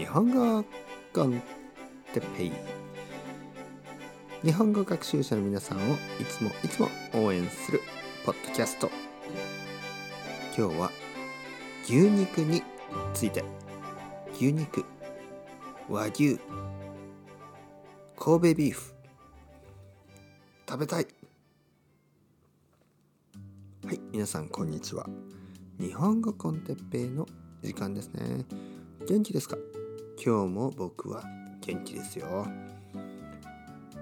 日本語コンテペイ。日本語学習者の皆さんをいつもいつも応援するポッドキャスト。今日は牛肉について。牛肉。和牛。神戸ビーフ。食べたい。はい皆さんこんにちは。日本語コンテッペイの時間ですね。元気ですか？今日も僕は元気ですよ。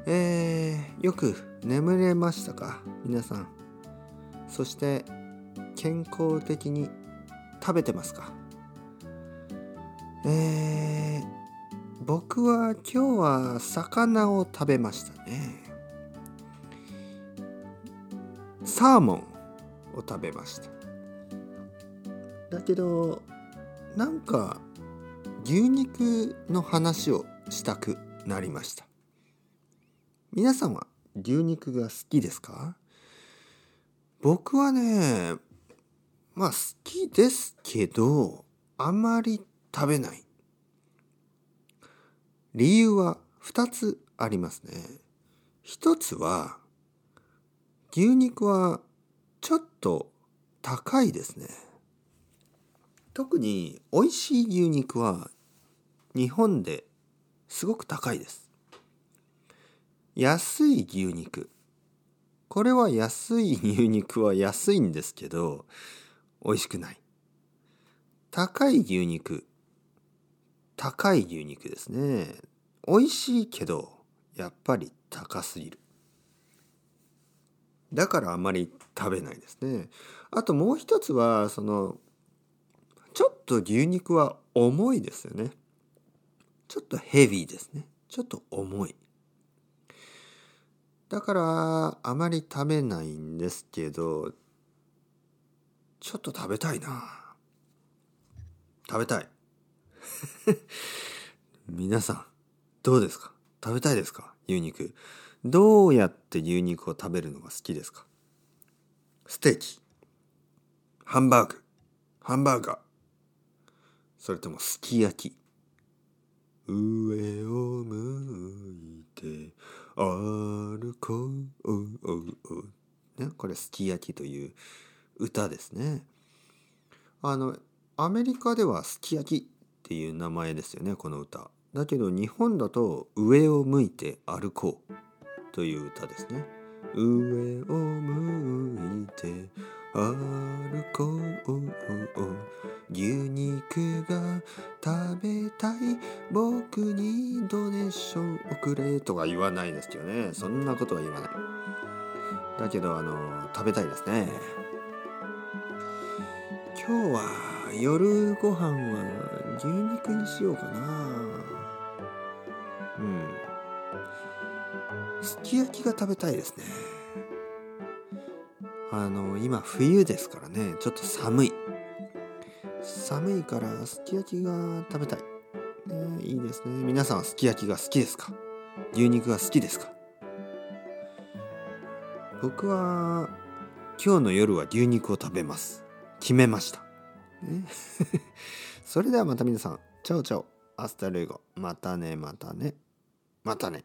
えー、よく眠れましたか？皆さん。そして健康的に食べてますか？えー、僕は今日は魚を食べましたね。サーモンを食べました。だけどなんか牛肉の話をしたくなりました。皆さんは牛肉が好きですか？僕はねまあ好きですけどあまり食べない。理由は2つありますね。一つは牛肉はちょっと高いですね。特に美味しい牛肉は日本ですごく高いです。安い牛肉。これは安い牛肉は安いんですけど美味しくない。高い牛肉。高い牛肉ですね。美味しいけどやっぱり高すぎる。だからあまり食べないですね。あともう一つはそのちょっと牛肉は重いですよね。ちょっとヘビーですね。ちょっと重い。だからあまり食べないんですけどちょっと食べたいな。食べたい。皆さんどうですか？食べたいですか？牛肉。どうやって牛肉を食べるのが好きですか？ステーキ。ハンバーグ。ハンバーガー。それともすき焼き。上を向いて歩こう。ね、これすき焼きという歌ですね。あのアメリカではすき焼きっていう名前ですよねこの歌。だけど日本だと上を向いて歩こうという歌ですね。上を向いて歩こう牛肉が食べたい僕にドネーションをくれとか言わないですけどね。そんなことは言わない。だけどあの食べたいですね。今日は夜ご飯は牛肉にしようかな。うん。すき焼きが食べたいですね。あの今冬ですからね。ちょっと寒い。寒いからすき焼きが食べたい、ね、いいですね。皆さんはすき焼きが好きですか？牛肉が好きですか？僕は今日の夜は牛肉を食べます。決めました、ね、それではまた皆さん。 Ciao ciao。Hasta luego。またねまたね。またね。